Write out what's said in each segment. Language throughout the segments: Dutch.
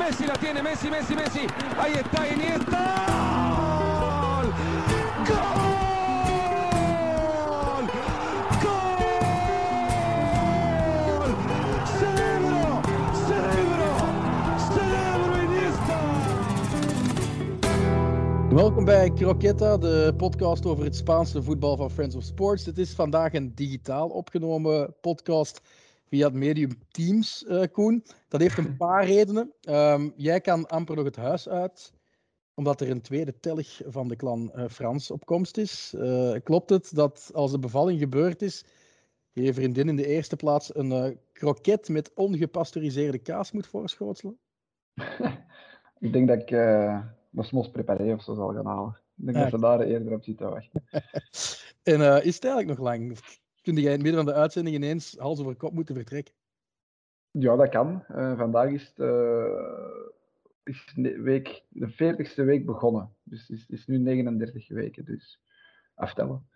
Messi la tiene, Messi, Messi, Messi. Ahí está Iniesta. ¡Gol! ¡Gol! ¡Gol! ¡Cerebro! ¡Cerebro! ¡Cerebro Iniesta! Welkom bij Croquetta, de podcast over het Spaanse voetbal van Friends of Sports. Het is vandaag een digitaal opgenomen podcast via het medium Teams, eh, Koen. Dat heeft een paar redenen. Ehm, jij kan amper nog het huis uit, omdat er een tweede tellig van de clan eh, Frans op komst is. Eh, klopt het dat als de bevalling gebeurd is, je vriendin in de eerste plaats een kroket met ongepasteuriseerde kaas moet voorschotelen? Ik denk dat ik mijn smos preparé of zo zal gaan halen. Ik denk Ja. dat ze daar eerder op zitten wachten. En is het eigenlijk nog lang? Kun jij in het midden van de uitzending ineens hals over kop moeten vertrekken? Ja, dat kan. Eh, vandaag is, het, eh, is de, week, de 40ste week begonnen. Dus het is, is nu 39 weken. Dus aftellen.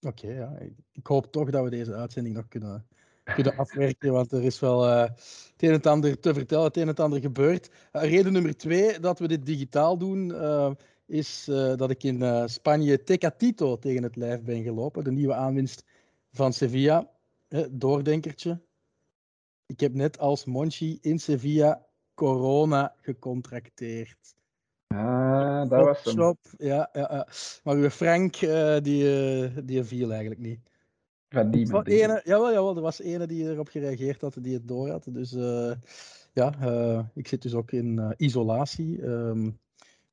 Oké, ja. Ik, hoop toch dat we deze uitzending nog kunnen, kunnen afwerken, want er is wel eh, het een en het ander te vertellen, het een en het ander gebeurt. Reden nummer twee dat we dit digitaal doen, is dat ik in Spanje Tecatito tegen het lijf ben gelopen, de nieuwe aanwinst van Sevilla. Eh, doordenkertje. Ik heb net als Monchi in Sevilla corona gecontracteerd. Ah, dat was hem. Ja, ja, ja. Maar uw Frank, eh, die, eh, die viel eigenlijk niet. Van die die. ene, jawel, jawel, er was ene die erop gereageerd had, die het door had. Dus eh, ja, ik zit dus ook in isolatie. Ehm,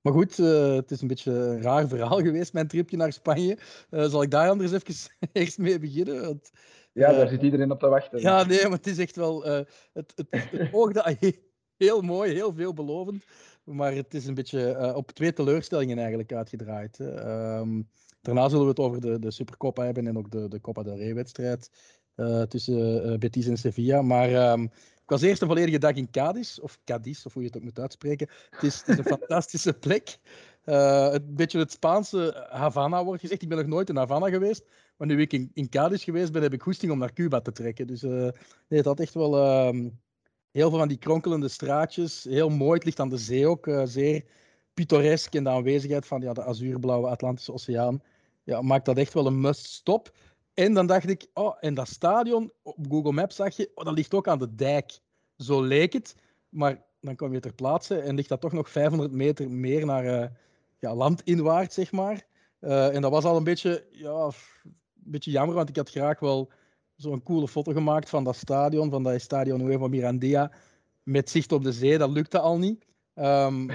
maar goed, eh, het is een beetje een raar verhaal geweest, mijn tripje naar Spanje. Eh, zal ik daar anders even eerst mee beginnen? Want, Ja, daar eh, zit iedereen op te wachten. ja, nee, maar het is echt wel. het, het, het oogde heel mooi, heel veelbelovend. Maar het is een beetje op twee teleurstellingen eigenlijk uitgedraaid. Ehm, daarna zullen we het over de, de Supercopa hebben en ook de, de Copa del Rey-wedstrijd tussen Betis en Sevilla. Maar ehm, ik was eerst een volledige dag in Cadiz, of Cadiz, of hoe je het ook moet uitspreken. Het is, het is een fantastische plek. Eh, een beetje het Spaanse Havana wordt gezegd. Ik ben nog nooit in Havana geweest. Maar nu ik in, in Cadiz geweest ben, heb ik goesting om naar Cuba te trekken. Dus eh, nee, het had echt wel ehm, heel veel van die kronkelende straatjes. Heel mooi. Het ligt aan de zee ook. eh, zeer pittoresk. En de aanwezigheid van ja, de azuurblauwe Atlantische Oceaan ja, maakt dat echt wel een must-stop. En dan dacht ik, oh, en dat stadion, op Google Maps zag je, oh, dat ligt ook aan de dijk. Zo leek het. Maar dan kom je ter plaatse en ligt dat toch nog 500 meter meer naar eh, ja, landinwaarts, zeg maar. Eh, en dat was al een beetje, ja, een beetje jammer, want ik had graag wel zo'n coole foto gemaakt van dat stadion, van dat Estadio Nuevo Mirandilla, met zicht op de zee. Dat lukte al niet. Ehm,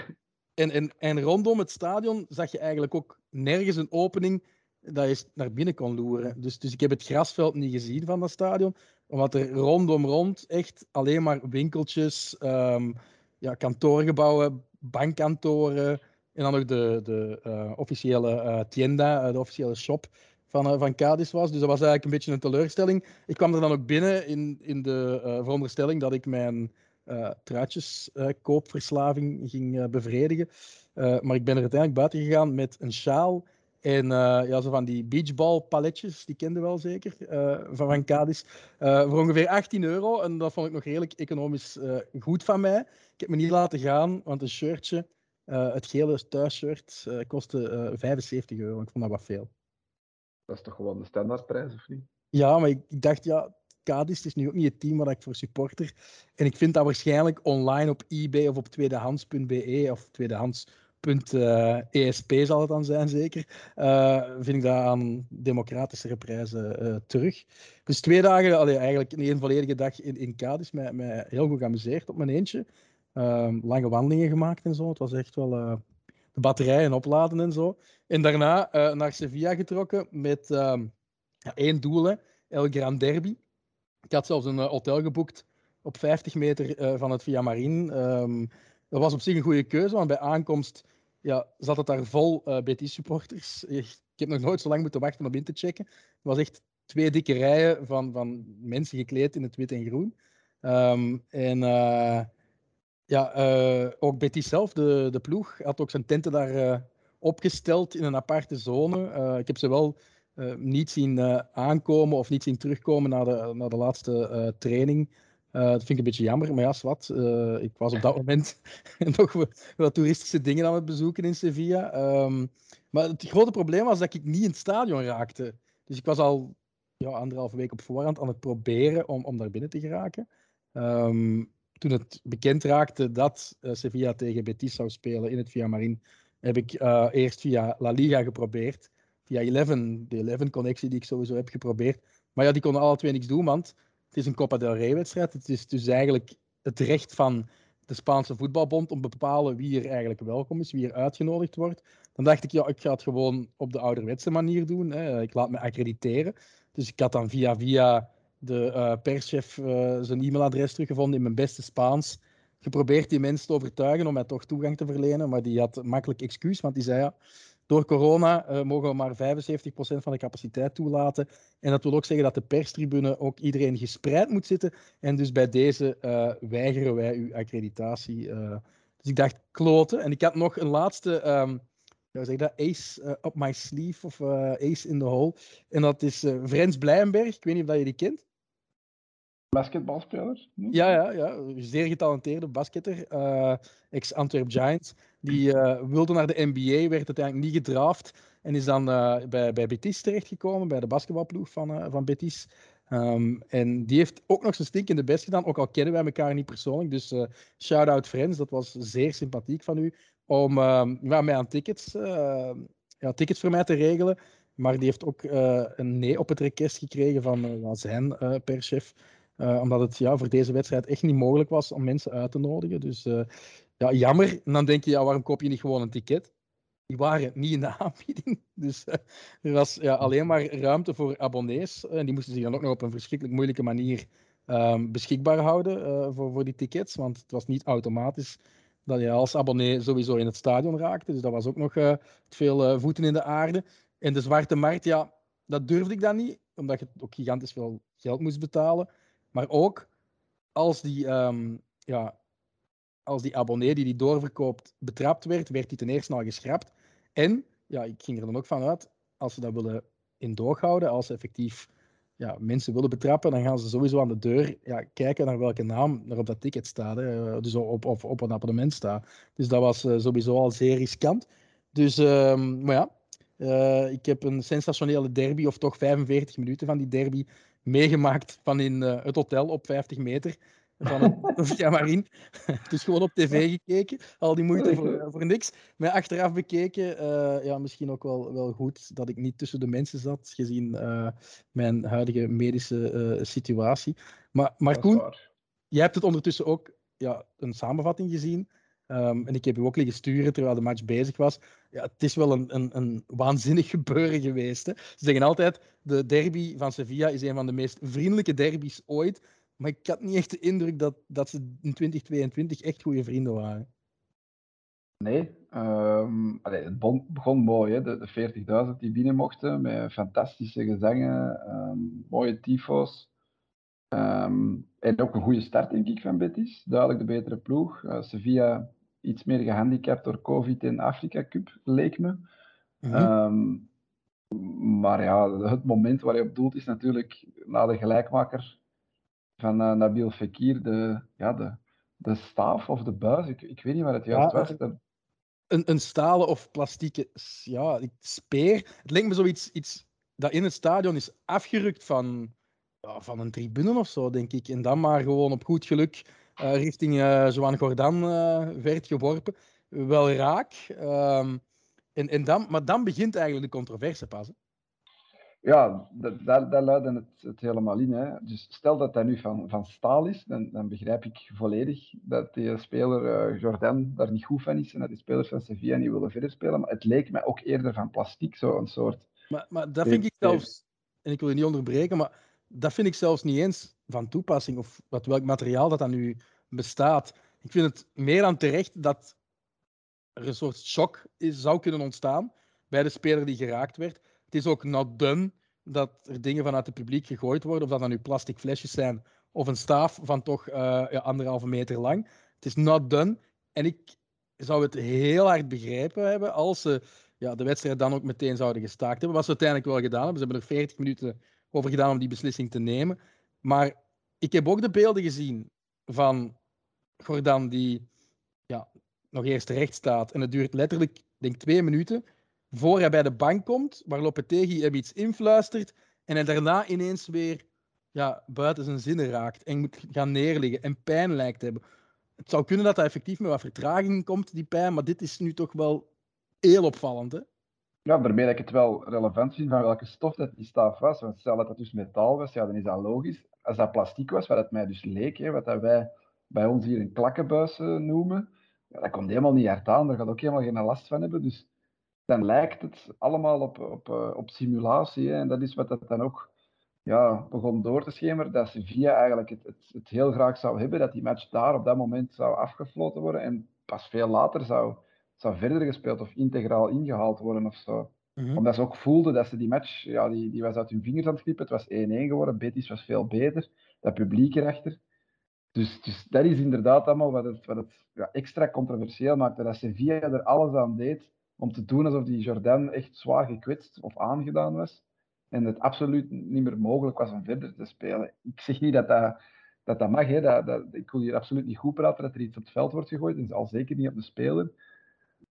en, en rondom het stadion zag je eigenlijk ook nergens een opening dat je naar binnen kon loeren. Dus, dus ik heb het grasveld niet gezien van dat stadion, omdat er rondom rond echt alleen maar winkeltjes, ehm, ja, kantoorgebouwen, bankkantoren en dan ook de, de eh, officiële eh, tienda, eh, de officiële shop van, van Cadiz was. Dus dat was eigenlijk een beetje een teleurstelling. Ik kwam er dan ook binnen in, in de veronderstelling dat ik mijn truitjeskoopverslaving ging bevredigen. Maar ik ben er uiteindelijk buiten gegaan met een sjaal en eh, ja, zo van die beachball-paletjes, die kende wel zeker, eh, van, van Cadiz, eh, voor ongeveer 18 euro. En dat vond ik nog redelijk economisch goed van mij. Ik heb me niet laten gaan, want een shirtje, het gele thuisshirt, kostte eh 75 euro. Ik vond dat wat veel. Dat is toch gewoon de standaardprijs, of niet? Ja, maar ik, ik dacht, ja, Cadiz is nu ook niet het team waar ik voor supporter. En ik vind dat waarschijnlijk online op eBay of op tweedehands.be of tweedehands.esp zal het dan zijn, zeker. eh, vind ik dat aan democratischere prijzen eh, terug. Dus twee dagen, allee, eigenlijk een volledige dag in, in Cadiz, mij, mij heel goed geamuseerd op mijn eentje. Ehm, lange wandelingen gemaakt en zo. Het was echt wel eh, de batterijen opladen en zo. En daarna eh, naar Sevilla getrokken met ehm, één doel, hè, El Gran Derby. Ik had zelfs een eh, hotel geboekt op 50 meter eh, van het Via Marin. Ehm, dat was op zich een goede keuze, want bij aankomst ja, zat het daar vol eh Betis-supporters. Ik heb nog nooit zo lang moeten wachten om in te checken. Het was echt twee dikke rijen van, van mensen gekleed in het wit en groen. Ehm, en eh, ja, eh, ook Betis zelf, de, de ploeg, had ook zijn tenten daar opgesteld in een aparte zone. Ik heb ze wel niet zien aankomen of niet zien terugkomen naar de, naar de laatste eh, training dat vind ik een beetje jammer, maar ja, wat. ik was op dat moment nog wat toeristische dingen aan het bezoeken in Sevilla. Ehm, maar het grote probleem was dat ik niet in het stadion raakte. Dus ik was al ja, anderhalve week op voorhand aan het proberen om, om daar binnen te geraken. Um, toen het bekend raakte dat uh, Sevilla tegen Betis zou spelen in het Via Marin, heb ik eerst via La Liga geprobeerd. Via Eleven, de Eleven-connectie die ik sowieso heb geprobeerd. Maar ja, die konden alle twee niks doen, want het is een Copa del Rey-wedstrijd. Het is dus eigenlijk het recht van de Spaanse voetbalbond om te bepalen wie er eigenlijk welkom is, wie er uitgenodigd wordt. Dan dacht ik, ja, ik ga het gewoon op de ouderwetse manier doen. Hè. Ik laat me accrediteren. Dus ik had dan via via de uh, perschef uh, zijn e-mailadres teruggevonden in mijn beste Spaans. Geprobeerd die mensen te overtuigen om mij toch toegang te verlenen, maar die had makkelijk excuus, want die zei ja, door corona uh, mogen we maar 75% van de capaciteit toelaten. En dat wil ook zeggen dat de perstribune ook iedereen gespreid moet zitten. En dus bij deze weigeren wij uw accreditatie. dus ik dacht, kloten. En ik had nog een laatste um, ja, zeg dat, ace up my sleeve of ace in the hole. En dat is Frens Blijenberg. Ik weet niet of je die kent. Basketbalspeler? Ja, ja, ja, zeer getalenteerde basketter. Ex-Antwerp Giants. Die wilde naar de NBA, werd uiteindelijk niet gedraft. En is dan bij, bij Betis terechtgekomen, bij de basketbalploeg van, van Betis. Um, en die heeft ook nog zijn stinkende best gedaan, ook al kennen wij elkaar niet persoonlijk. Dus uh, shout-out Friends, dat was zeer sympathiek van u om uh, mij aan tickets, ja, tickets voor mij te regelen. Maar die heeft ook een nee op het request gekregen van, uh, zijn perschef. Omdat het ja, voor deze wedstrijd echt niet mogelijk was om mensen uit te nodigen. Dus ja, jammer. En dan denk je, ja, waarom koop je niet gewoon een ticket? Die waren niet in de aanbieding. Dus er was ja, alleen maar ruimte voor abonnees. En die moesten zich dan ook nog op een verschrikkelijk moeilijke manier um, beschikbaar houden voor, voor die tickets. Want het was niet automatisch dat je als abonnee sowieso in het stadion raakte. Dus dat was ook nog veel voeten in de aarde. En de zwarte markt, ja, dat durfde ik dan niet, omdat je ook gigantisch veel geld moest betalen. Maar ook als die, um, ja, als die abonnee die die doorverkoopt betrapt werd, werd die ten eerste al geschrapt. En ja, ik ging er dan ook van uit, als ze dat willen in doorhouden, als ze effectief ja, mensen willen betrappen, dan gaan ze sowieso aan de deur ja, kijken naar welke naam er op dat ticket staat. Hè. Dus op, of op een abonnement staat. Dus dat was uh, sowieso al zeer riskant. Dus, um, maar ja, uh, ik heb een sensationele derby, of toch 45 minuten van die derby, meegemaakt van in uh, het hotel op 50 meter van het ja, dus gewoon op tv gekeken. Al die moeite voor, voor niks. Maar achteraf bekeken, uh, ja, misschien ook wel, wel goed dat ik niet tussen de mensen zat, gezien uh, mijn huidige medische situatie. Maar, maar Koen, jij hebt het ondertussen ook ja, een samenvatting gezien. Um, en ik heb u ook liggen sturen terwijl de match bezig was. Ja, het is wel een, een, een waanzinnig gebeuren geweest. Hè. Ze zeggen altijd, de derby van Sevilla is een van de meest vriendelijke derbies ooit. Maar ik had niet echt de indruk dat, dat ze in 2022 echt goede vrienden waren. Nee, um, het begon mooi. Hè? De, de 40.000 die binnen mochten met fantastische gezangen, um, mooie tyfo's. En ook een goede start, denk ik, van Betis. Duidelijk de betere ploeg. Uh, Sevilla iets meer gehandicapt door COVID in Afrika Cup, leek me. Mm -hmm. maar ja, het moment waar je op doelt is natuurlijk na de gelijkmaker van uh, Nabil Fekir, de, ja, de, de staaf of de buis, ik, ik weet niet wat het juist was. Een, een stalen of plastieke ja, speer. Het lijkt me zoiets iets dat in het stadion is afgerukt van, ja, van een tribune of zo, denk ik. En dan maar gewoon op goed geluk richting uh, Joan Gordan werd geworpen. Wel raak. Um, en, en dan, maar dan begint eigenlijk de controverse pas. Hè? Ja, daar, daar luidde het, het helemaal in. Hè. Dus stel dat dat nu van, van staal is, dan, dan begrijp ik volledig dat die speler uh, Jordan daar niet goed van is en dat die spelers van Sevilla niet willen verder spelen. Maar het leek mij ook eerder van plastic, zo een soort. Maar, maar dat vind ik zelfs, en ik wil je niet onderbreken, maar dat vind ik zelfs niet eens van toepassing of wat, welk materiaal dat dan nu bestaat. Ik vind het meer dan terecht dat er een soort shock is, zou kunnen ontstaan bij de speler die geraakt werd het is ook not done dat er dingen vanuit het publiek gegooid worden, of dat dan nu plastic flesjes zijn of een staaf van toch uh, ja, anderhalve meter lang. Het is not done. En ik zou het heel hard begrepen hebben als ze ja, de wedstrijd dan ook meteen zouden gestaakt hebben. Wat ze uiteindelijk wel gedaan hebben. Ze hebben er 40 minuten over gedaan om die beslissing te nemen. Maar ik heb ook de beelden gezien van Gordon die ja, nog eerst recht staat. En het duurt letterlijk, denk twee minuten, voor hij bij de bank komt, waar Lopetegui hem iets influistert en hij daarna ineens weer ja, buiten zijn zinnen raakt en moet gaan neerliggen en pijn lijkt te hebben. Het zou kunnen dat hij effectief met wat vertraging komt, die pijn, maar dit is nu toch wel heel opvallend. Ja, daarmee dat ik het wel relevant vind van welke stof dat die staaf was. Want stel dat dat dus metaal was, ja, dan is dat logisch. Als dat plastic was, wat het mij dus leek, hè, wat dat wij bij ons hier een klakkenbuis uh, noemen, ja, dat komt helemaal niet hard aan. Daar gaat ook helemaal geen last van hebben. Dus dan lijkt het allemaal op, op, uh, op simulatie. En dat is wat dat dan ook ja, begon door te schemeren. Dat Sevilla eigenlijk het, het, het heel graag zou hebben. Dat die match daar op dat moment zou afgefloten worden. En pas veel later zou zou verder gespeeld of integraal ingehaald worden of zo. Mm Omdat ze ook voelden dat ze die match, ja, die, die was uit hun vingers aan het knippen. Het was 1-1 geworden, Betis was veel beter, dat publiek erachter. Dus, dus dat is inderdaad allemaal wat het, wat het ja, extra controversieel maakte. Dat Sevilla er alles aan deed om te doen alsof die Jordan echt zwaar gekwetst of aangedaan was. En het absoluut niet meer mogelijk was om verder te spelen. Ik zeg niet dat dat, dat, dat mag. Hè. Dat, dat, ik wil hier absoluut niet goed praten dat er iets op het veld wordt gegooid. En al zeker niet op de speler.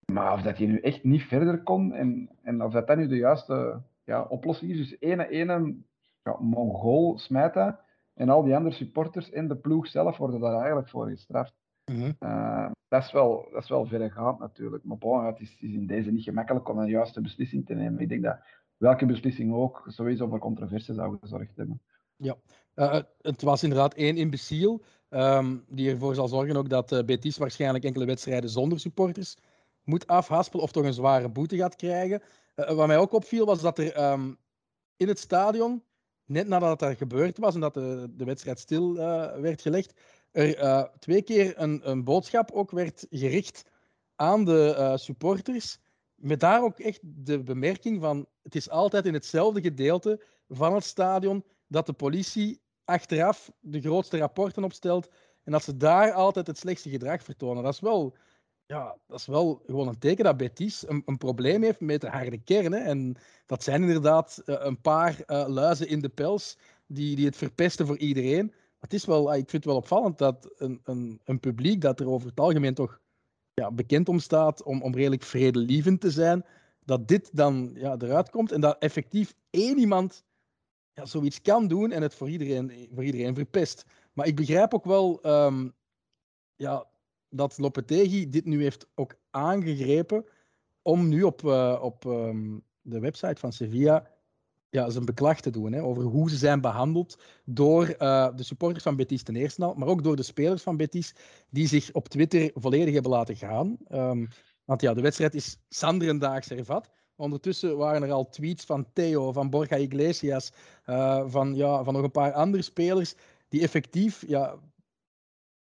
Maar of dat je nu echt niet verder kon en, en of dat, dat nu de juiste ja, oplossing is. Dus ene, ene ja, Mongool smijt dat. En al die andere supporters en de ploeg zelf worden daar eigenlijk voor gestraft. Mm uh, dat, is wel, dat is wel verregaand natuurlijk. Maar bon, het is, is, in deze niet gemakkelijk om een juiste beslissing te nemen. Ik denk dat welke beslissing ook sowieso voor controverse zou gezorgd hebben. Ja, uh, het was inderdaad één imbeciel um, die ervoor zal zorgen ook dat uh, Betis waarschijnlijk enkele wedstrijden zonder supporters moet afhaspelen of toch een zware boete gaat krijgen. Uh, wat mij ook opviel was dat er um, in het stadion, net nadat dat gebeurd was en dat de, de wedstrijd stil uh, werd gelegd, er twee keer een, een, boodschap ook werd gericht aan de supporters. Met daar ook echt de bemerking van: het is altijd in hetzelfde gedeelte van het stadion dat de politie achteraf de grootste rapporten opstelt en dat ze daar altijd het slechtste gedrag vertonen. Dat is wel ja, dat is wel gewoon een teken dat Betis een, een probleem heeft met de harde kern. En dat zijn inderdaad uh, een paar uh, luizen in de pels die, die het verpesten voor iedereen. Het is wel, ik vind het wel opvallend dat een, een, een publiek dat er over het algemeen toch ja, bekend om staat om, om redelijk vredelievend te zijn, dat dit dan ja, eruit komt en dat effectief één iemand ja, zoiets kan doen en het voor iedereen, voor iedereen verpest. Maar ik begrijp ook wel um, ja, dat Lopetegui dit nu heeft ook aangegrepen om nu op, uh, op um, de website van Sevilla ja, zijn beklag te doen hè, over hoe ze zijn behandeld door uh, de supporters van Betis ten eerste al, maar ook door de spelers van Betis die zich op Twitter volledig hebben laten gaan. Um, want ja, de wedstrijd is zanderendaags hervat. Ondertussen waren er al tweets van Theo, van Borja Iglesias, uh, van, ja, van nog een paar andere spelers die effectief ja,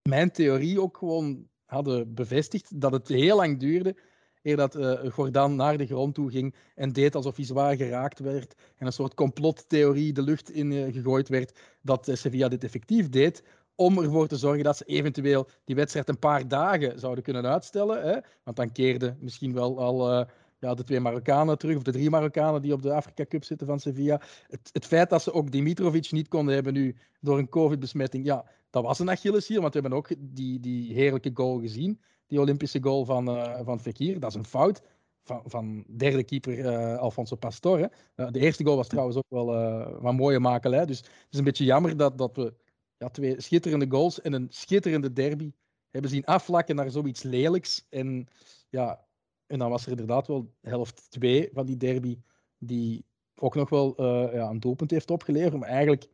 mijn theorie ook gewoon hadden bevestigd dat het heel lang duurde eer dat uh, naar de grond toe ging en deed alsof hij zwaar geraakt werd en een soort complottheorie de lucht in uh, gegooid werd dat uh, Sevilla dit effectief deed om ervoor te zorgen dat ze eventueel die wedstrijd een paar dagen zouden kunnen uitstellen. Hè? Want dan keerden misschien wel al ja, de twee Marokkanen terug, of de drie Marokkanen die op de Afrika Cup zitten van Sevilla. Het, het feit dat ze ook Dimitrovic niet konden hebben nu door een COVID-besmetting, ja, dat was een Achilleshiel, want we hebben ook die, die heerlijke goal gezien. Die Olympische goal van, uh, van Fekir. Dat is een fout van, van derde keeper uh, Alfonso Pastor. Uh, de eerste goal was trouwens ook wel van mooie makelij. Dus het is een beetje jammer dat, dat we ja, twee schitterende goals en een schitterende derby hebben zien afvlakken naar zoiets lelijks. En, ja, en dan was er inderdaad wel helft twee van die derby die ook nog wel ja, een doelpunt heeft opgeleverd. Maar eigenlijk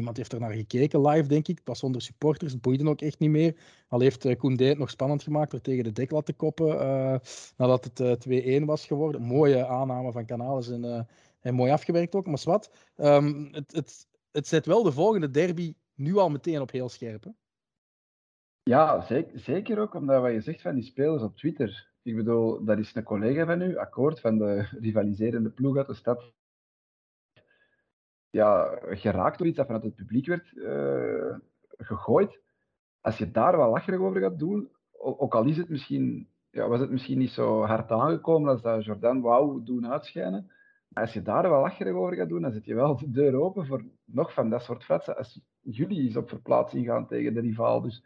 Niemand heeft er naar gekeken live, denk ik. Was zonder supporters, het boeide ook echt niet meer. Al heeft uh, Koundé het nog spannend gemaakt door tegen de dek laten koppen uh, nadat het uh, eh, 2-1 was geworden. Mooie aanname van Canales en, en mooi afgewerkt ook. Maar wat, um, het, het, het zet wel de volgende derby nu al meteen op heel scherp. Ja, zeker, zeker ook omdat wat je zegt van die spelers op Twitter. Ik bedoel, dat is een collega van u, akkoord, van de rivaliserende ploeg uit de stad ja, geraakt door iets dat vanuit het publiek werd uh, gegooid. Als je daar wel lacherig over gaat doen, ook al is het misschien, ja, was het misschien niet zo hard aangekomen als dat Jordan wou doen uitschijnen. Maar als je daar wel lacherig over gaat doen, dan zet je wel de deur open voor nog van dat soort fratsen. Als, juli is op verplaatsing gaan tegen de rivaal. Dus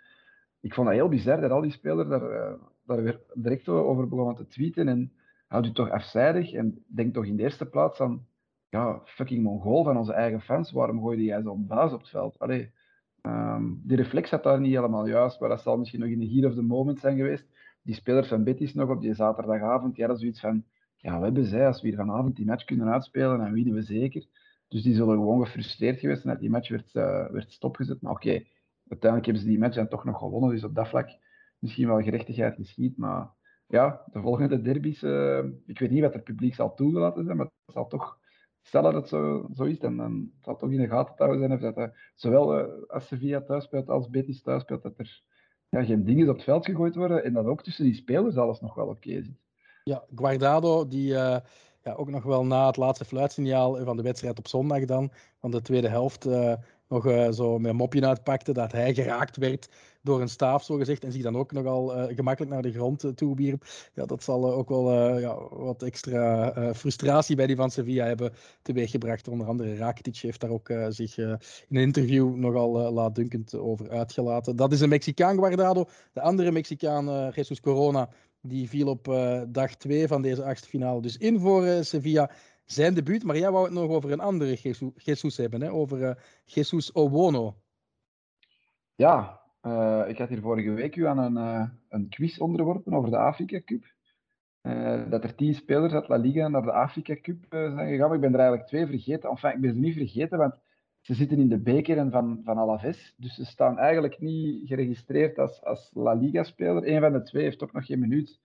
ik vond dat heel bizar dat al die spelers daar, uh, daar weer direct over begonnen te tweeten. En houd u toch afzijdig en denk toch in de eerste plaats aan ja, fucking Mongool van onze eigen fans. Waarom gooide jij zo'n baas op het veld? Allee, um, die reflex zat daar niet helemaal juist, maar dat zal misschien nog in de heat of the moment zijn geweest. Die spelers van Betis nog op die zaterdagavond, die hadden zoiets van ja, we hebben zij, als we hier vanavond die match kunnen uitspelen, dan winnen we zeker. Dus die zullen gewoon gefrustreerd geweest zijn dat die match werd, uh, werd stopgezet. Maar oké, uiteindelijk hebben ze die match dan toch nog gewonnen. Dus op dat vlak misschien wel gerechtigheid geschiet. Maar ja, de volgende derbies, uh, ik weet niet wat het publiek zal toegelaten zijn, maar het zal toch, stel dat het zo, zo is, dan, dan zal het toch in de gaten houden zijn of dat uh, zowel uh, als Sevilla thuis speelt als Betis thuis speelt, dat er ja, geen dingen op het veld gegooid worden en dat ook tussen die spelers alles nog wel oké zit. Ja, Guardado, die uh, ja, ook nog wel na het laatste fluitsignaal van de wedstrijd op zondag dan, van de tweede helft, nog uh, zo met een mopje uitpakte dat hij geraakt werd door een staaf, zo gezegd, en zich dan ook nogal gemakkelijk naar de grond toe wierp. Ja, dat zal ook wel ja, wat extra frustratie bij die van Sevilla hebben teweeggebracht. Onder andere Rakitic heeft daar ook zich in een interview nogal laatdunkend over uitgelaten. Dat is een Mexicaan Guardado. De andere Mexicaan, Jesus Corona, die viel op dag 2 van deze achtste finale dus in voor Sevilla. Zijn debuut, maar jij wou het nog over een andere Jesus, hebben, hè? over uh, Jesus Owono. Ja, ik had hier vorige week u aan een, een quiz onderworpen over de Afrika Cup. dat er tien spelers uit La Liga naar de Afrika Cup zijn gegaan. ik ben er eigenlijk twee vergeten. Enfin, ik ben ze niet vergeten, want ze zitten in de bekeren van, van Alaves. Dus ze staan eigenlijk niet geregistreerd als, als La Liga-speler. Een van de twee heeft ook nog geen minuut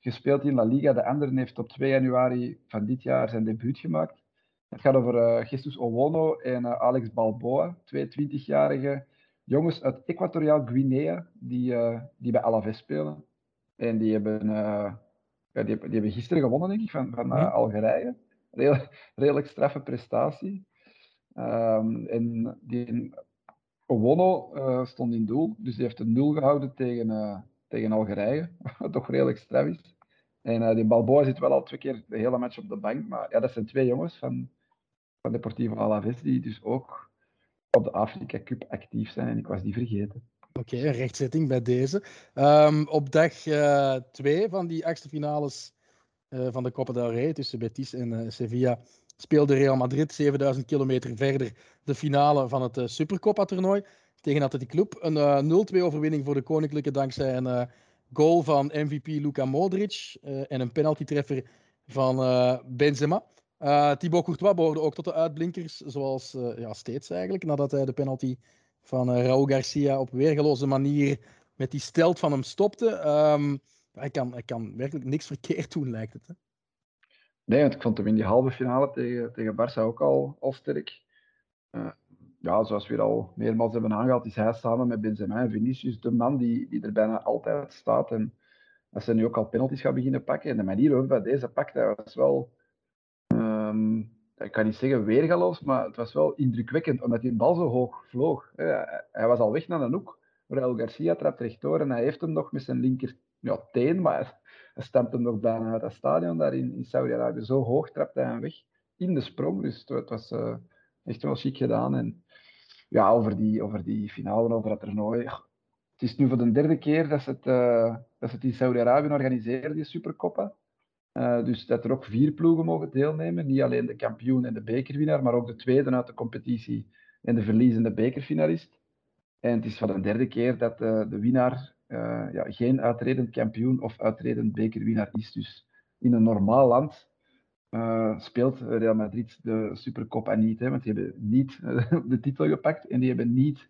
gespeeld in La Liga. De andere heeft op 2 januari van dit jaar zijn debuut gemaakt. Het gaat over uh, Jesus Owono en uh, Alex Balboa, twee 20-jarige jongens uit Equatoriaal Guinea die, uh, die bij Alaves spelen. En die hebben, ja, die, die hebben gisteren gewonnen, denk ik, van, van Algerije. Redelijk, redelijk straffe prestatie. Um, en die Owono stond in doel, dus die heeft een nul gehouden tegen, tegen Algerije, wat toch redelijk straf is. En uh, die Balboa zit wel al twee keer de hele match op de bank, maar ja, dat zijn twee jongens van, van Deportivo Alaves die dus ook op de Afrika Cup actief zijn en ik was die vergeten. Oké, okay, rechtzetting bij deze. Um, op dag 2 van die achtste finales van de Copa del Rey tussen Betis en Sevilla speelde Real Madrid 7000 kilometer verder de finale van het Supercopa-toernooi tegen Athletic Club. Een uh, eh, 0-2 overwinning voor de Koninklijke dankzij een uh, goal van MVP Luka Modric en een penaltytreffer van Benzema. Thibaut Courtois behoorde ook tot de uitblinkers, zoals ja, steeds eigenlijk, nadat hij de penalty van Raúl Garcia op weergeloze manier met die stelt van hem stopte. Um, hij, kan, hij kan werkelijk niks verkeerd doen, lijkt het. Hè? Nee, want ik vond hem in die halve finale tegen, tegen Barça ook al, al sterk. Ja, zoals we al meermaals hebben aangehaald, is hij samen met Benzema en Vinicius de man die, die er bijna altijd staat. En als ze nu ook al penalties gaan beginnen pakken, en de manier waarop hij deze pakt, was wel, um, ik kan niet zeggen weergaloos, maar het was wel indrukwekkend, omdat die bal zo hoog vloog. Hij was al weg naar een hoek, Raúl Garcia trapt rechtdoor en hij heeft hem nog met zijn linker ja, teen, maar hij stamt hem nog bijna uit dat stadion daar in, in Saudi-Arabië. Zo hoog trapte hij hem weg in de sprong. Dus het, was uh, echt wel chic gedaan. En ja, over die, over die finale, over dat toernooi. Het is nu voor de derde keer dat ze het, uh, dat het in Saudi-Arabië organiseren, die Supercoppa. Uh, dus dat er ook vier ploegen mogen deelnemen. Niet alleen de kampioen en de bekerwinnaar, maar ook de tweede uit de competitie en de verliezende bekerfinalist. En het is voor de derde keer dat uh, de winnaar ja, geen uitredend kampioen of uitredend bekerwinnaar is. Dus in een normaal land uh, speelt Real Madrid de Supercopa niet. Hè, want die hebben niet uh, de titel gepakt en die hebben niet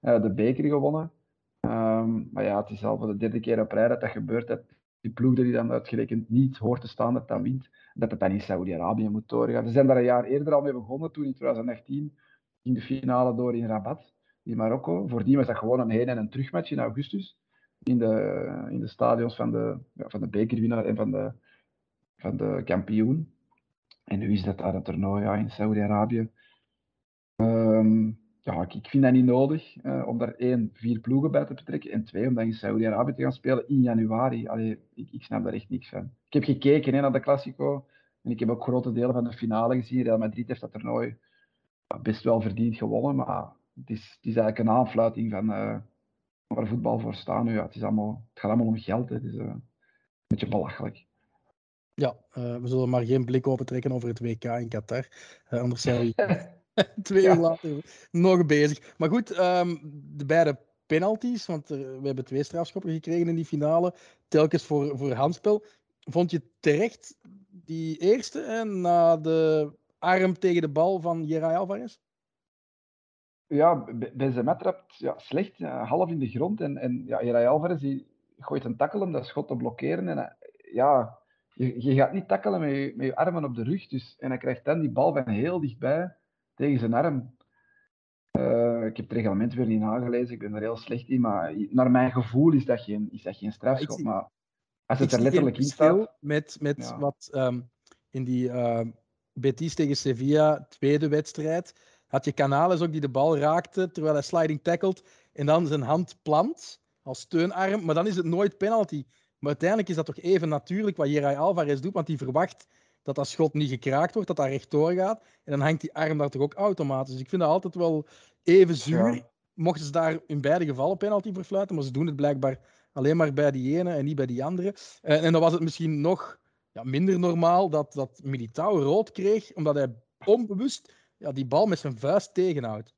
de beker gewonnen. Um, maar ja, het is al voor de derde keer op rij dat dat gebeurt. Dat die ploeg die dan uitgerekend niet hoort te staan, dat dat wint. Dat het dan in Saudi-Arabië moet doorgaan. Ze zijn daar een jaar eerder al mee begonnen, toen in 2018 in de finale door in Rabat, in Marokko. Voordien was dat gewoon een heen- en een terugmatch in augustus in de, in de stadions van de, ja, van de bekerwinnaar en van de, van de kampioen. En nu is dat daar het toernooi in Saudi-Arabië. Um, ja, ik, vind dat niet nodig uh, om daar één, vier ploegen bij te betrekken. En twee, om dan in Saudi-Arabië te gaan spelen in januari. Allee, ik, ik snap daar echt niks van. Ik heb gekeken hè, naar de Classico. En ik heb ook grote delen van de finale gezien. Real Madrid heeft dat toernooi best wel verdiend gewonnen. Maar het is, het is eigenlijk een aanfluiting van uh, waar voetbal voor staat nu. Ja, het, is allemaal, het gaat allemaal om geld. Het is uh, een beetje belachelijk. Ja, uh, we zullen maar geen blik opentrekken over het WK in Qatar. anders zijn we twee uur later nog bezig. Maar goed, um, de beide penalties, want er, we hebben twee strafschoppen gekregen in die finale, telkens voor, voor handspel. Vond je terecht die eerste en na de arm tegen de bal van Jerai Alvarez? Ja, Benzema trapt ja, slecht, half in de grond. En, en ja, Jerai Alvarez die gooit een takkel om dat schot te blokkeren. En eh, ja, je, je gaat niet tackelen met je, met je armen op de rug. Dus, en hij krijgt dan die bal van heel dichtbij tegen zijn arm. Uh, ik heb het reglement weer niet nagelezen, ik ben er heel slecht in. Maar naar mijn gevoel is dat geen, is dat geen strafschop. maar als het er letterlijk in staat. Met, met wat um, in die uh, Betis tegen Sevilla, tweede wedstrijd, had je Canales ook die de bal raakte terwijl hij sliding tackled en dan zijn hand plant als steunarm. Maar dan is het nooit penalty. Maar uiteindelijk is dat toch even natuurlijk wat Jerai Alvarez doet, want die verwacht dat dat schot niet gekraakt wordt, dat dat rechtdoor gaat. En dan hangt die arm daar toch ook automatisch. Dus ik vind dat altijd wel even zuur. Mochten ze daar in beide gevallen penalty voor fluiten, maar ze doen het blijkbaar alleen maar bij die ene en niet bij die andere. En, en dan was het misschien nog ja, minder normaal dat, dat Militao rood kreeg, omdat hij onbewust ja, die bal met zijn vuist tegenhoudt.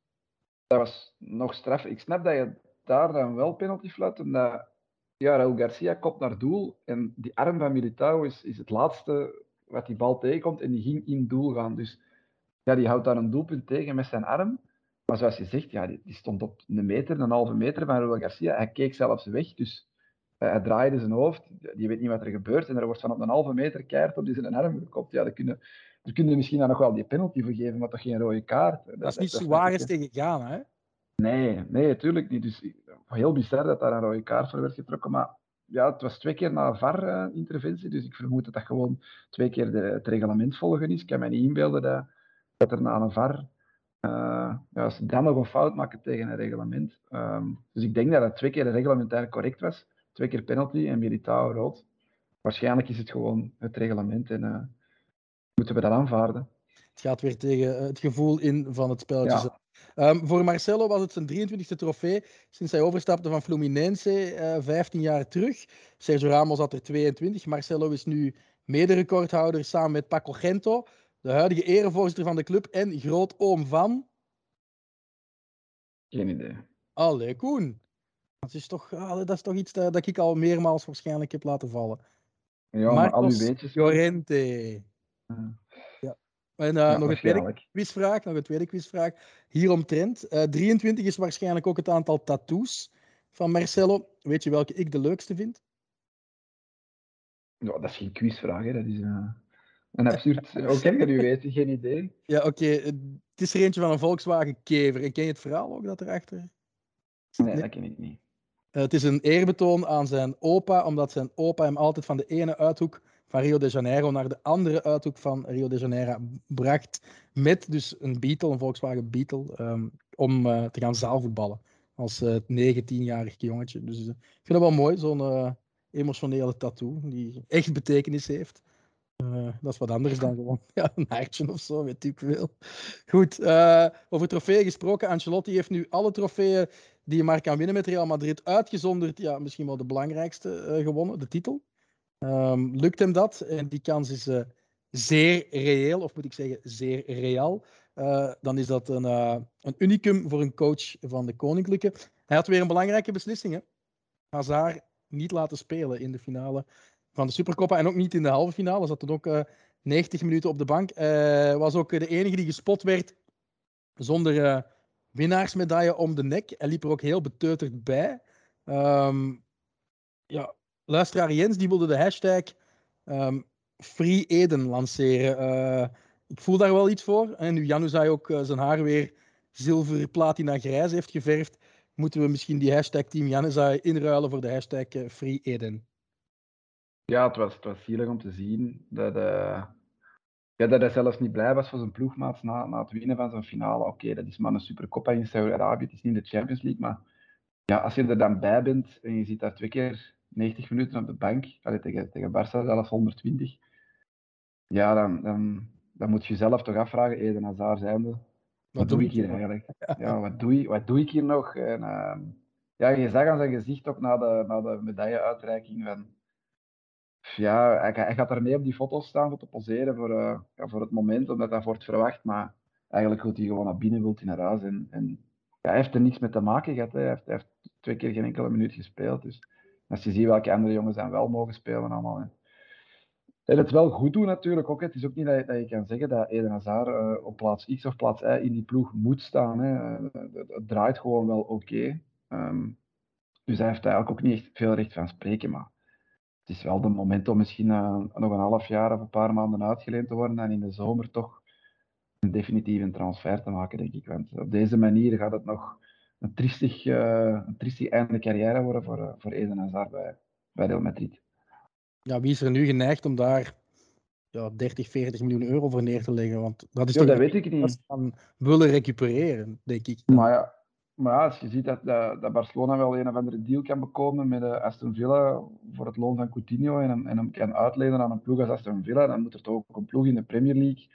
Dat was nog straf. Ik snap dat je daar dan wel penalty fluit, omdat ja, Raúl Garcia kopt naar doel en die arm van Militao is, is het laatste wat die bal tegenkomt en die ging in doel gaan. Dus ja, die houdt daar een doelpunt tegen met zijn arm. Maar zoals je zegt, ja, die, die stond op een meter, een halve meter van Raúl Garcia. Hij keek zelfs weg, dus uh, hij draaide zijn hoofd. Die weet niet wat er gebeurt en er wordt van op een halve meter keihard op die zijn arm gekopt. Ja, dan kunnen, dan kunnen misschien dan nog wel die penalty vergeven, maar toch geen rode kaart. Dat, dat is niet Suarez tegen Ghana, hè? Nee, nee, natuurlijk niet. Dus heel bizar dat daar een rode kaart voor werd getrokken. Maar ja, het was twee keer na VAR-interventie, dus ik vermoed dat dat gewoon twee keer de, het reglement volgen is. Ik kan me niet inbeelden dat, dat er na een VAR, uh, ja, als ze dan nog een fout maken tegen een reglement. Um, dus ik denk dat het twee keer reglementair correct was. Twee keer penalty en Militao rood. Waarschijnlijk is het gewoon het reglement en uh, moeten we dat aanvaarden. Het gaat weer tegen het gevoel in van het spelletje. Ja. Um, voor Marcelo was het zijn 23e trofee sinds hij overstapte van Fluminense uh, 15 jaar terug. Sergio Ramos had er 22. Marcelo is nu mederecordhouder samen met Paco Gento, de huidige erevoorzitter van de club en grootoom van. Geen idee. Allee, Koen. Dat is toch, dat is toch iets dat, dat ik al meermaals waarschijnlijk heb laten vallen. Ja, maar al. Llorente. Ja. En uh, nog, een tweede quizvraag, nog een tweede quizvraag. Hieromtrent. Uh, 23 is waarschijnlijk ook het aantal tattoos van Marcelo. Weet je welke ik de leukste vind? Ja, dat is geen quizvraag, hè. dat is uh, een absurd. Ken je nu weten? Geen idee. Ja, oké. Okay. Het is er eentje van een Volkswagen Kever. En ken je het verhaal ook dat erachter? Nee, nee, dat ken ik niet. het is een eerbetoon aan zijn opa, omdat zijn opa hem altijd van de ene uithoek Rio de Janeiro naar de andere uithoek van Rio de Janeiro bracht. Met dus een Beetle, een Volkswagen Beetle, um, om uh, te gaan zaalvoetballen. Als uh, 19-jarig jongetje. Dus uh, ik vind dat wel mooi, zo'n emotionele tattoo die echt betekenis heeft. dat is wat anders dan gewoon ja, een hartje of zo, weet ik veel. Goed, over trofeeën gesproken. Ancelotti heeft nu alle trofeeën die je maar kan winnen met Real Madrid uitgezonderd. Ja, misschien wel de belangrijkste gewonnen, de titel. Um, lukt hem dat? En die kans is uh, zeer reëel, of moet ik zeggen zeer reëel. Uh, dan is dat een, uh, een unicum voor een coach van de Koninklijke. Hij had weer een belangrijke beslissing. Hè? Hazard niet laten spelen in de finale van de Supercoppa en ook niet in de halve finale. Zat toen ook 90 minuten op de bank. was ook de enige die gespot werd zonder winnaarsmedaille om de nek. Hij liep er ook heel beteuterd bij. Um, ja, luisteraar Jens die wilde de hashtag um, Free Eden lanceren. Uh, ik voel daar wel iets voor. En nu Januzaj ook uh, zijn haar weer zilver, platina, grijs heeft geverfd, moeten we misschien die hashtag Team Januzaj inruilen voor de hashtag uh, Free Eden. Ja, het was, het was zielig om te zien dat, ja, dat hij zelfs niet blij was voor zijn ploegmaats na, na het winnen van zijn finale. Oké, dat is maar een supercoppa in Saudi-Arabië, het is niet de Champions League, maar ja, als je er dan bij bent en je ziet daar twee keer 90 minuten op de bank, allee, tegen, tegen Barça zelfs 120, ja, dan, dan, dan moet je jezelf toch afvragen, Eden Hazard zijnde, Wat doe ik hier eigenlijk? Ja, wat doe, ik, wat doe ik hier nog? En, uh, ja, je zag aan zijn gezicht ook na de, na de medailleuitreiking van... Ja, hij, hij gaat ermee op die foto's staan voor te poseren voor, uh, ja, voor het moment, omdat dat wordt verwacht. Maar eigenlijk wil hij gewoon naar binnen, wil hij naar huis. En, en ja, hij heeft er niets mee te maken gehad. Hè. Hij, heeft, hij heeft twee keer geen enkele minuut gespeeld. Dus als je ziet welke andere jongens dan wel mogen spelen allemaal. En het wel goed doen natuurlijk ook. Het is ook niet dat je, dat je kan zeggen dat Eden Hazard uh, op plaats X of plaats Y in die ploeg moet staan. Hè. Uh, het, draait gewoon wel oké. Um, dus hij heeft eigenlijk ook niet echt veel recht van spreken. Maar het is wel de moment om misschien uh, nog een half jaar of een paar maanden uitgeleend te worden en in de zomer toch een definitieve transfer te maken, denk ik. Want op deze manier gaat het nog een triestig, een triestig einde carrière worden voor, voor Eden Hazard bij, bij Real Madrid ja, wie is er nu geneigd om daar ja, 30, 40 miljoen euro voor neer te leggen? Want dat is ja, toch dat weet ik niet. Dan willen recupereren, denk ik. Maar ja, maar ja, als je ziet dat, dat, dat Barcelona wel een of andere deal kan bekomen met Aston Villa voor het loon van Coutinho en hem, en hem kan uitlenen aan een ploeg als Aston Villa, dan moet er toch ook een ploeg in de Premier League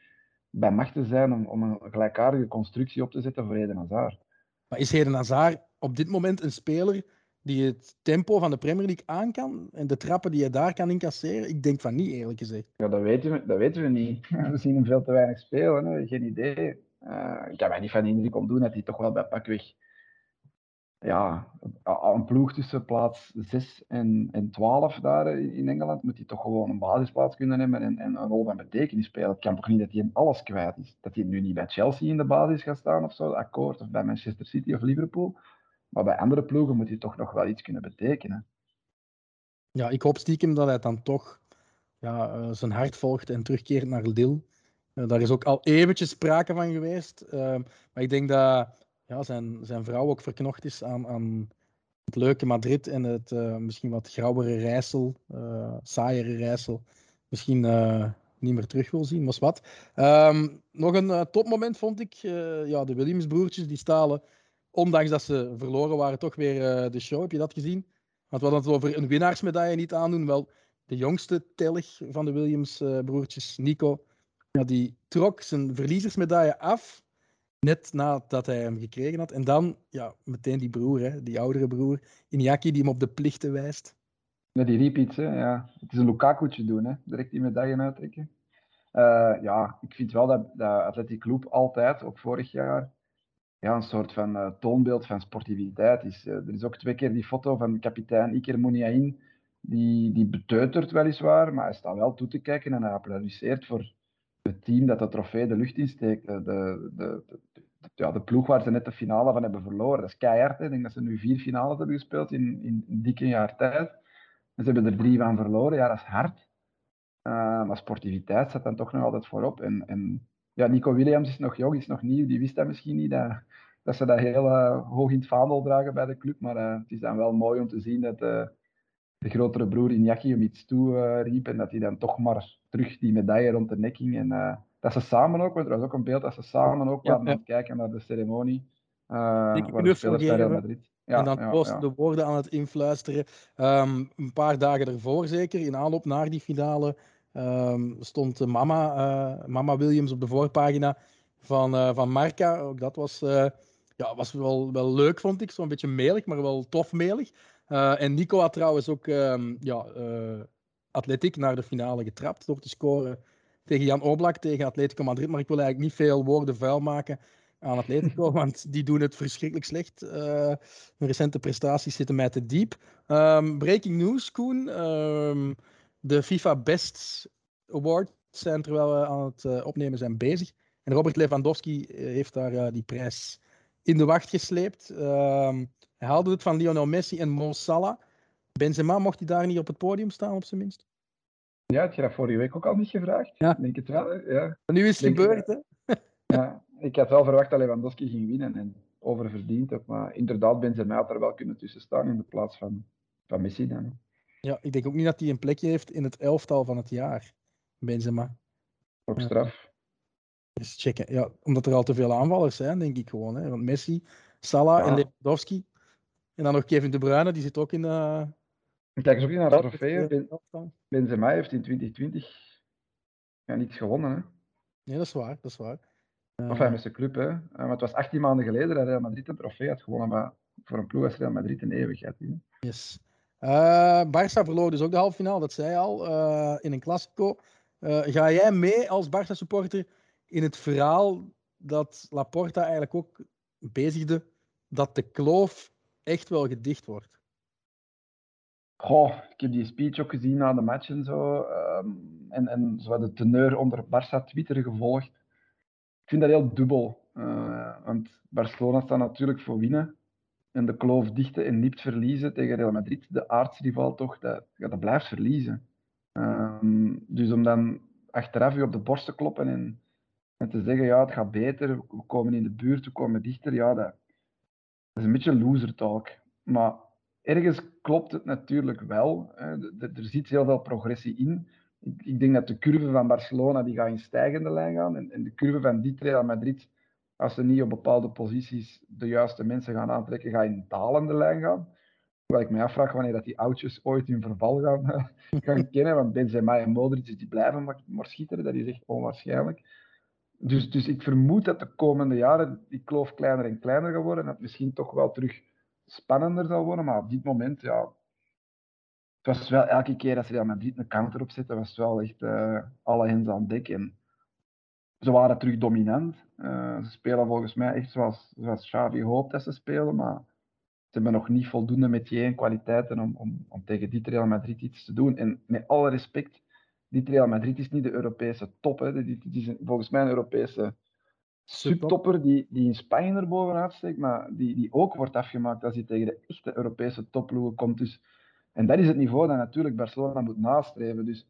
bij machten zijn om, om een gelijkaardige constructie op te zetten voor Eden Hazard. Maar is Eden Hazard op dit moment een speler die het tempo van de Premier League aan kan en de trappen die je daar kan incasseren? Ik denk van niet, eerlijk gezegd. Ja, dat weten we, dat weten we niet. We zien hem veel te weinig spelen, hè. geen idee. Uh, ik kan mij niet van indruk doen dat hij toch wel bij pakweg ja, een ploeg tussen plaats 6 en, en 12 daar in Engeland moet hij toch gewoon een basisplaats kunnen hebben en, en een rol van betekenis spelen. Het kan toch niet dat hij alles kwijt is. Dat hij nu niet bij Chelsea in de basis gaat staan of zo, akkoord, of bij Manchester City of Liverpool. Maar bij andere ploegen moet hij toch nog wel iets kunnen betekenen. Ja, ik hoop stiekem dat hij dan toch ja, uh, zijn hart volgt en terugkeert naar Lille. Uh, daar is ook al eventjes sprake van geweest. Uh, maar ik denk dat ja, zijn, zijn vrouw ook verknocht is aan, aan het leuke Madrid en het misschien wat grauwere Rijssel, saaiere Rijssel. Misschien niet meer terug wil zien, maar wat. Um, nog een topmoment vond ik. ja, de Williams-broertjes die stalen ondanks dat ze verloren waren, toch weer uh, de show. Heb je dat gezien? Want we hadden het over een winnaarsmedaille niet aandoen. Wel, de jongste tellig van de Williams-broertjes, uh, Nico, ja, die trok zijn verliezersmedaille af. Net nadat hij hem gekregen had. En dan ja, meteen die broer, hè, die oudere broer, Iñaki, die hem op de plichten wijst. Ja, die riep iets, hè. Ja. Het is een Lukaku'tje doen, hè. direct die medaille uittrekken. Uh, ja, ik vind wel dat, dat Athletic Club altijd, ook vorig jaar, ja, een soort van uh, toonbeeld van sportiviteit is. Uh, er is ook twee keer die foto van kapitein Iker Muniain, die, die beteutert weliswaar, maar hij staat wel toe te kijken en hij applaudisseert voor het team dat de trofee de lucht insteekt. De, de, de, ja, de ploeg waar ze net de finale van hebben verloren. Dat is keihard. Ik denk dat ze nu vier finales hebben gespeeld in, in dikke jaar tijd. En ze hebben er drie van verloren. Ja, dat is hard. Uh, maar sportiviteit staat dan toch nog altijd voorop. En, en ja, Nico Williams is nog jong, is nog nieuw. Die wist dat misschien niet, dat, dat ze dat heel uh, hoog in het vaandel dragen bij de club. Maar uh, het is dan wel mooi om te zien dat de grotere broer Iñaki hem iets toe riep. En dat hij dan toch maar terug die medaille rond de nek ging. En dat ze samen ook, want er was ook een beeld dat ze samen ook ja, waren ja. kijken naar de ceremonie. Uh, waar de spelers bij Real Madrid. Ja, en dan ja. de woorden aan het influisteren. Um, een paar dagen ervoor zeker, in aanloop naar die finale, um, stond mama, uh, mama Williams op de voorpagina van, uh, van Marca. Ook dat was, uh, ja, was wel, wel leuk, vond ik. Zo'n beetje melig, maar wel tof melig. en Nico had trouwens ook um, ja, Atletiek naar de finale getrapt door te scoren tegen Jan Oblak, tegen Atletico Madrid. Maar ik wil eigenlijk niet veel woorden vuil maken aan Atletico, want die doen het verschrikkelijk slecht. Uh, hun recente prestaties zitten mij te diep. Um, breaking news, Koen. Um, de FIFA Best Awards zijn terwijl we aan het uh, opnemen zijn bezig. En Robert Lewandowski heeft daar uh, die prijs in de wacht gesleept. Uh, hij haalde het van Lionel Messi en Mo Salah. Benzema mocht hij daar niet op het podium staan, op zijn minst? Ja, had je dat vorige week ook al niet gevraagd? Ja. Denk het wel, hè? ja. Maar nu is het gebeurd, hè? ja, ik had wel verwacht dat Lewandowski ging winnen en oververdiend ook. Maar inderdaad, Benzema had er wel kunnen tussen staan in de plaats van, van Messi dan. Ja, ik denk ook niet dat hij een plekje heeft in het elftal van het jaar, Benzema. Op straf. Dus checken. Ja, omdat er al te veel aanvallers zijn, denk ik gewoon. Hè. Want Messi, Salah ja. en Lewandowski. En dan nog Kevin De Bruyne, die zit ook in de... Kijk eens ook naar de trofee. Ben, Benzema heeft in 2020 ja, niets gewonnen. Hè? Nee, dat is waar. Dat is waar. Of hij met zijn club, hè. Uh, maar het was 18 maanden geleden dat Real Madrid een trofee had gewonnen, maar voor een ploeg als Real Madrid een eeuwigheid. Hè. Yes. Uh, Barça verloor dus ook de halve finale, dat zei je al, uh, in een Classico. Uh, ga jij mee als Barça supporter in het verhaal dat Laporta eigenlijk ook bezigde dat de kloof echt wel gedicht wordt? Goh, ik heb die speech ook gezien na de match en zo. Um, en, en zo de teneur onder Barça Twitter gevolgd. Ik vind dat heel dubbel. want Barcelona staat natuurlijk voor winnen en de kloof dichten en niet verliezen tegen Real Madrid, de aardsrivaal toch, dat, ja, dat blijft verliezen. Um, dus om dan achteraf je op de borst te kloppen en, en, te zeggen, ja, het gaat beter, we komen in de buurt, we komen dichter, ja, dat, dat is een beetje loser talk. Maar ergens klopt het natuurlijk wel. Er zit heel veel progressie in. Ik, denk dat de curve van Barcelona die gaat in stijgende lijn gaan en, de curve van dit Real Madrid als ze niet op bepaalde posities de juiste mensen gaan aantrekken, ga je in dalende lijn gaan. Hoewel ik me afvraag wanneer dat die oudjes ooit in verval gaan, gaan kennen. Want Benzema en Modric die blijven maar, maar schitteren. Dat is echt onwaarschijnlijk. Dus, dus ik vermoed dat de komende jaren die kloof kleiner en kleiner gaat worden. En dat misschien toch wel terug spannender zal worden. Maar op dit moment, ja... Het was wel elke keer als Real Madrid een counter opzette, was het wel echt uh, alle hens aan dek. En ze waren terug dominant. Uh, ze spelen volgens mij echt zoals, zoals Xavi hoopt dat ze spelen, maar ze hebben nog niet voldoende metier en kwaliteiten om, om, om tegen dit Real Madrid iets te doen. En met alle respect, dit Real Madrid is niet de Europese top. Hè. Dit, dit is volgens mij een Europese subtopper die, die in Spanje er bovenuit steekt, maar die, die ook wordt afgemaakt als hij tegen de echte Europese topploegen komt. Dus, en dat is het niveau dat natuurlijk Barcelona moet nastreven. Dus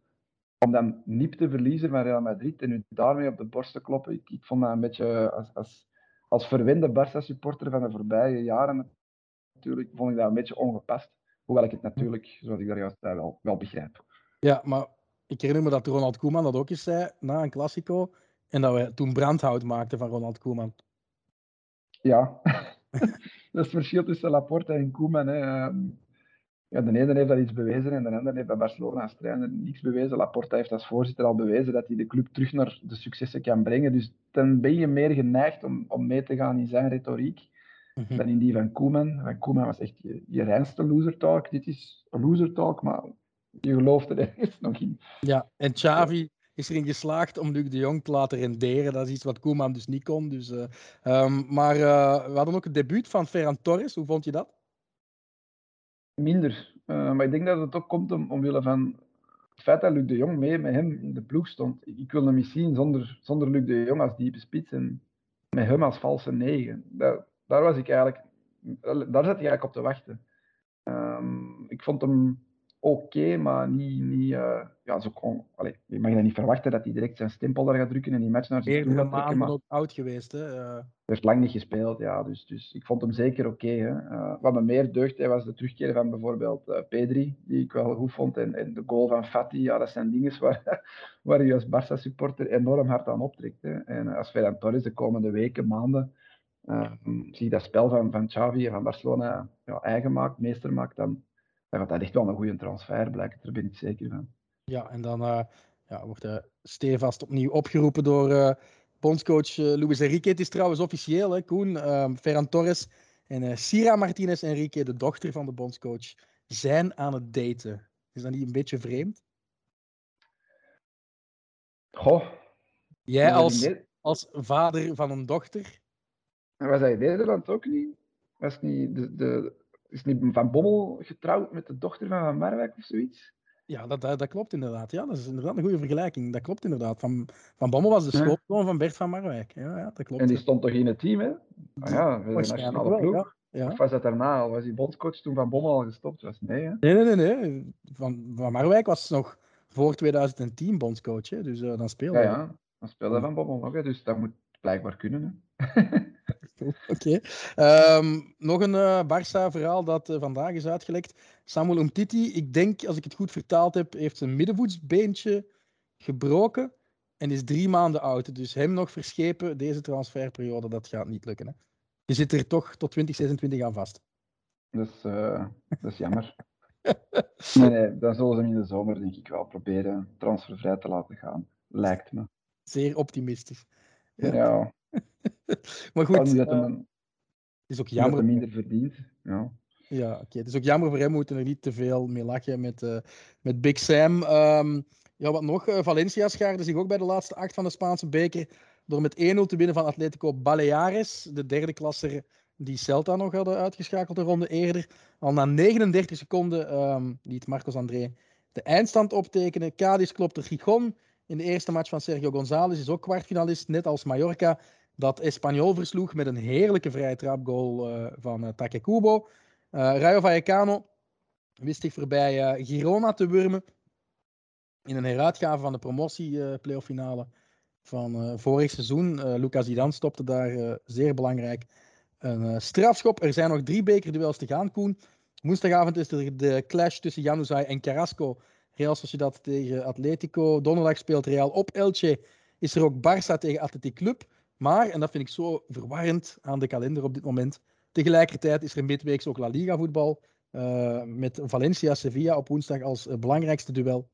om dan niet te verliezen van Real Madrid en nu daarmee op de borst te kloppen, ik, ik vond dat een beetje als, als, als verwende Barça-supporter van de voorbije jaren natuurlijk, vond ik dat een beetje ongepast. Hoewel ik het natuurlijk, zoals ik daar juist zei, wel, wel begrijp. Ja, maar ik herinner me dat Ronald Koeman dat ook eens zei na een Classico en dat we toen brandhout maakten van Ronald Koeman. Ja, dat is het verschil tussen Laporte en Koeman. Hè. Ehm, ja, de ene heeft dat iets bewezen en de andere heeft bij Barcelona als trainer niets bewezen. Laporta heeft als voorzitter al bewezen dat hij de club terug naar de successen kan brengen. Dus dan ben je meer geneigd om, om mee te gaan in zijn retoriek mm-hmm. dan in die van Koeman. Van Koeman was echt je, je reinste loser talk. Dit is loser talk, maar je gelooft er ergens nog in. Ja, en Xavi is erin geslaagd om Luc de Jong te laten renderen. Dat is iets wat Koeman dus niet kon. Dus, uh, um, maar uh, we hadden ook het debuut van Ferran Torres. Hoe vond je dat? minder. Uh, maar ik denk dat het ook komt om, omwille van het feit dat Luc de Jong mee met hem in de ploeg stond. Ik wil hem niet zien zonder, zonder Luc de Jong als diepe spits en met hem als valse negen. Daar, daar was ik eigenlijk, daar zat ik eigenlijk op te wachten. Um, ik vond hem oké, okay, maar niet, niet uh, ja, zo kon, allez, je mag dat niet verwachten dat hij direct zijn stempel daar gaat drukken en die match naar zich toe gaat trekken. Maar ook oud geweest, hè? Uh... Hij heeft lang niet gespeeld, ja, dus, dus ik vond hem zeker oké. Okay, uh, wat me meer deugde was de terugkeer van bijvoorbeeld Pedri, die ik wel goed vond, en, en de goal van Fati, ja, dat zijn dingen waar, waar je als Barça-supporter enorm hard aan optrekt. Hè. En als Ferran Torres de komende weken, maanden, zie je dat spel van, van Xavi en van Barcelona ja, eigen maakt, meester maakt, dan dan gaat dat echt wel een goede transfer blijken, daar ben ik zeker van. Ja, en dan uh, ja, wordt uh, stevast opnieuw opgeroepen door uh, bondscoach Luis Enrique. Het is trouwens officieel, hè, Koen, ehm, Ferran Torres en Sira Martinez Enrique, de dochter van de bondscoach, zijn aan het daten. Is dat niet een beetje vreemd? Goh. Jij als, als vader van een dochter? Was hij in Nederland ook niet? Was niet de, de, is niet Van Bommel getrouwd met de dochter van Van Marwijk of zoiets? Ja, dat, dat, dat, klopt inderdaad. Ja, dat is inderdaad een goede vergelijking. Dat klopt inderdaad. Van, van Bommel was de schoolzoon van Bert van Marwijk. Ja, ja, dat klopt. En die stond toch in het team, hè? Ah, ja, de nationale ploeg. Ja. Ja. Of was dat daarna? Was hij bondscoach toen Van Bommel al gestopt was? Nee, hè? Nee, nee, nee. nee. Van, van Marwijk was nog voor 2010 bondscoach, hè? dus uh, dan speelde ja, ja, dan speelde Van Bommel nog, hè? dus dat moet blijkbaar kunnen. Hè? Oké. Okay. Um, nog een uh, Barça-verhaal dat uh, vandaag is uitgelekt. Samuel Umtiti, ik denk, als ik het goed vertaald heb, heeft zijn middenvoetsbeentje gebroken en is drie maanden oud. Dus hem nog verschepen, deze transferperiode, dat gaat niet lukken. Hè? Je zit er toch tot 2026 aan vast. Dat is, uh, dat is jammer. nee, nee, dan zullen ze hem in de zomer, denk ik, wel proberen transfervrij te laten gaan. Lijkt me. Zeer optimistisch. Ja. ja. Maar goed, eh, hem, het is ook jammer. minder verdient. Ja. Ja, oké. Het is ook jammer voor hem. We moeten er niet te veel mee lachen met, eh, met Big Sam. Ehm, ja, wat nog? Eh, Valencia schaarde zich ook bij de laatste acht van de Spaanse beker. Door met 1-0 te winnen van Atletico Baleares. De derde klasser die Celta nog hadden uitgeschakeld een ronde eerder. Al na 39 seconden ehm, liet Marcos André de eindstand optekenen. Cadiz klopte Gijon. In de eerste match van Sergio González is ook kwartfinalist. Net als Mallorca. Dat Espanyol versloeg met een heerlijke vrije trapgoal eh, van uh, Takekubo. Uh, Rayo Vallecano wist zich voorbij Girona te wurmen. In een heruitgave van de promotie-playoff finale van vorig seizoen. Lucas Zidane stopte daar zeer belangrijk een strafschop. Er zijn nog drie bekerduels te gaan, Koen. Woensdagavond is er de clash tussen Januzaj en Carrasco. Real Sociedad tegen Atletico. Donderdag speelt Real op Elche. Is er ook Barça tegen Athletic Club. Maar, en dat vind ik zo verwarrend aan de kalender op dit moment, Tegelijkertijd is er midweeks ook La Liga voetbal. Uh, met Valencia-Sevilla op woensdag als uh, belangrijkste duel.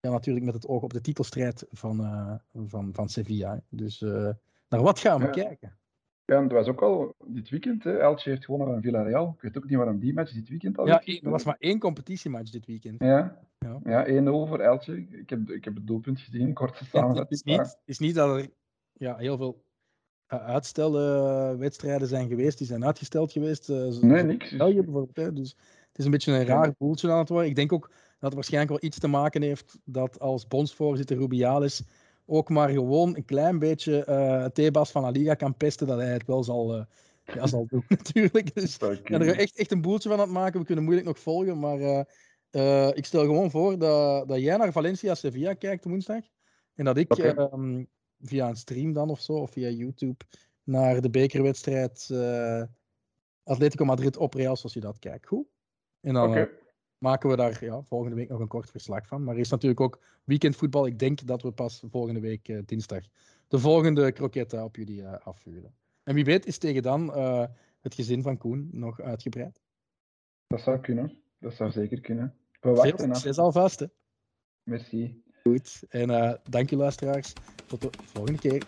Ja, natuurlijk met het oog op de titelstrijd van, uh, van, van Sevilla. Dus naar wat gaan we ja. kijken? Ja, en het was ook al dit weekend. Hè. Elche heeft gewonnen van Villarreal. Ik weet ook niet waarom die match dit weekend al Ja, er was maar één competitiematch dit weekend. Ja, ja. ja 1-0 voor Elche. Ik heb, ik heb het doelpunt gezien, korte Het is, samenvatting. niet, het is niet dat er ja, heel veel uitstelledwedstrijden zijn geweest. Die zijn uitgesteld geweest. Uh, nee, niks. België bijvoorbeeld. Hè. Dus het is een beetje een raar boeltje aan het worden. Ik denk ook dat het waarschijnlijk wel iets te maken heeft dat als bondsvoorzitter Rubiales ook maar gewoon een klein beetje uh, Thebas van La Liga kan pesten, dat hij het wel zal, uh, ja, zal doen natuurlijk. Dus ja, er is echt, echt een boeltje van aan het maken. We kunnen moeilijk nog volgen, maar uh, ik stel gewoon voor dat, dat jij naar Valencia-Sevilla kijkt woensdag en dat ik okay. Via een stream dan of zo, of via YouTube, naar de bekerwedstrijd uh, Atletico Madrid op Real Sociedad kijk. Goed? En dan okay. uh, maken we daar ja, volgende week nog een kort verslag van. Maar er is natuurlijk ook weekendvoetbal. Ik denk dat we pas volgende week uh, dinsdag de volgende kroketten op jullie afvuren. En wie weet is tegen dan het gezin van Koen nog uitgebreid. Dat zou kunnen. Dat zou zeker kunnen. We wachten Veel succes alvast. Hè? Merci. Goed. En uh, dank je luisteraars. Tot de volgende keer.